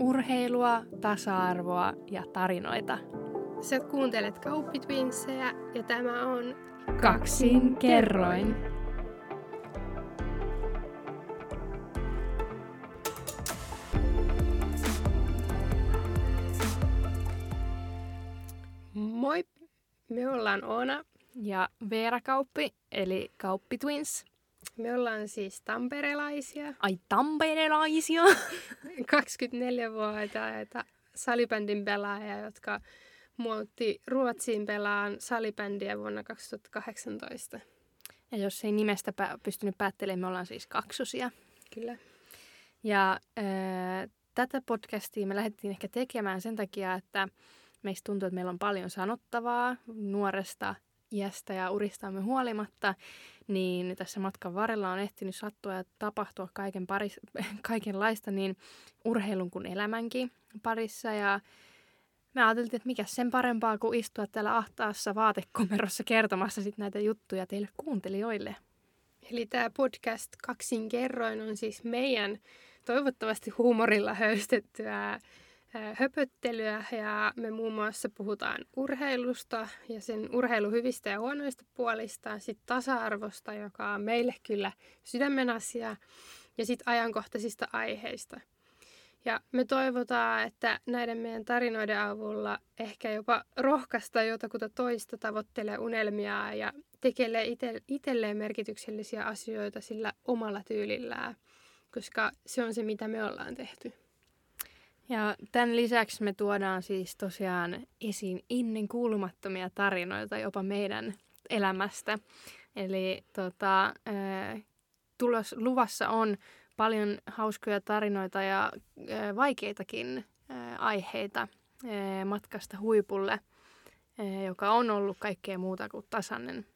urheilua, tasa-arvoa ja tarinoita. Sä kuuntelet Kauppitwinssejä ja tämä on Kaksin kerroin. Moi! Me ollaan Oona. Ja Veera Kauppi, eli Kauppi Twins. Me ollaan siis tamperelaisia, Ai tamperelaisia! 24-vuotiaita salibändin pelaajia, jotka muutti Ruotsiin pelaan salibändiä vuonna 2018. Ja jos ei nimestä pystynyt päättelemään, me ollaan siis kaksosia. Kyllä. Ja äh, tätä podcastia me lähdettiin ehkä tekemään sen takia, että meistä tuntuu, että meillä on paljon sanottavaa nuoresta iästä ja uristamme huolimatta, niin tässä matkan varrella on ehtinyt sattua ja tapahtua kaiken paris, kaikenlaista niin urheilun kuin elämänkin parissa. Ja me ajateltiin, että mikä sen parempaa kuin istua täällä ahtaassa vaatekomerossa kertomassa sit näitä juttuja teille kuuntelijoille. Eli tämä podcast Kaksin kerroin on siis meidän toivottavasti huumorilla höystettyä höpöttelyä ja me muun muassa puhutaan urheilusta ja sen urheiluhyvistä ja huonoista puolista, sitten tasa-arvosta, joka on meille kyllä sydämen asia, ja sitten ajankohtaisista aiheista. Ja me toivotaan, että näiden meidän tarinoiden avulla ehkä jopa rohkaista jotakuta toista tavoittelee unelmia ja tekee ite, itselleen merkityksellisiä asioita sillä omalla tyylillään, koska se on se, mitä me ollaan tehty. Ja tämän lisäksi me tuodaan siis tosiaan esiin ennen kuulumattomia tarinoita jopa meidän elämästä. Eli tota, tulos, luvassa on paljon hauskoja tarinoita ja vaikeitakin aiheita matkasta huipulle, joka on ollut kaikkea muuta kuin tasainen.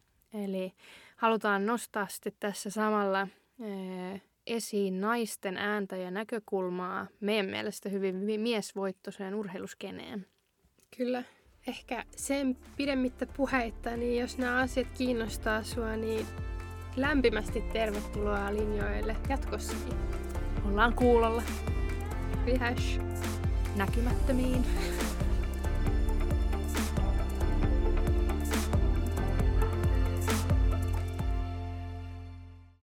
Eli halutaan nostaa sitten tässä samalla esiin naisten ääntä ja näkökulmaa meidän mielestä hyvin miesvoittoiseen urheiluskeneen. Kyllä. Ehkä sen pidemmittä puheitta, niin jos nämä asiat kiinnostaa sua, niin lämpimästi tervetuloa linjoille jatkossakin. Ollaan kuulolla Vihash! näkymättömiin.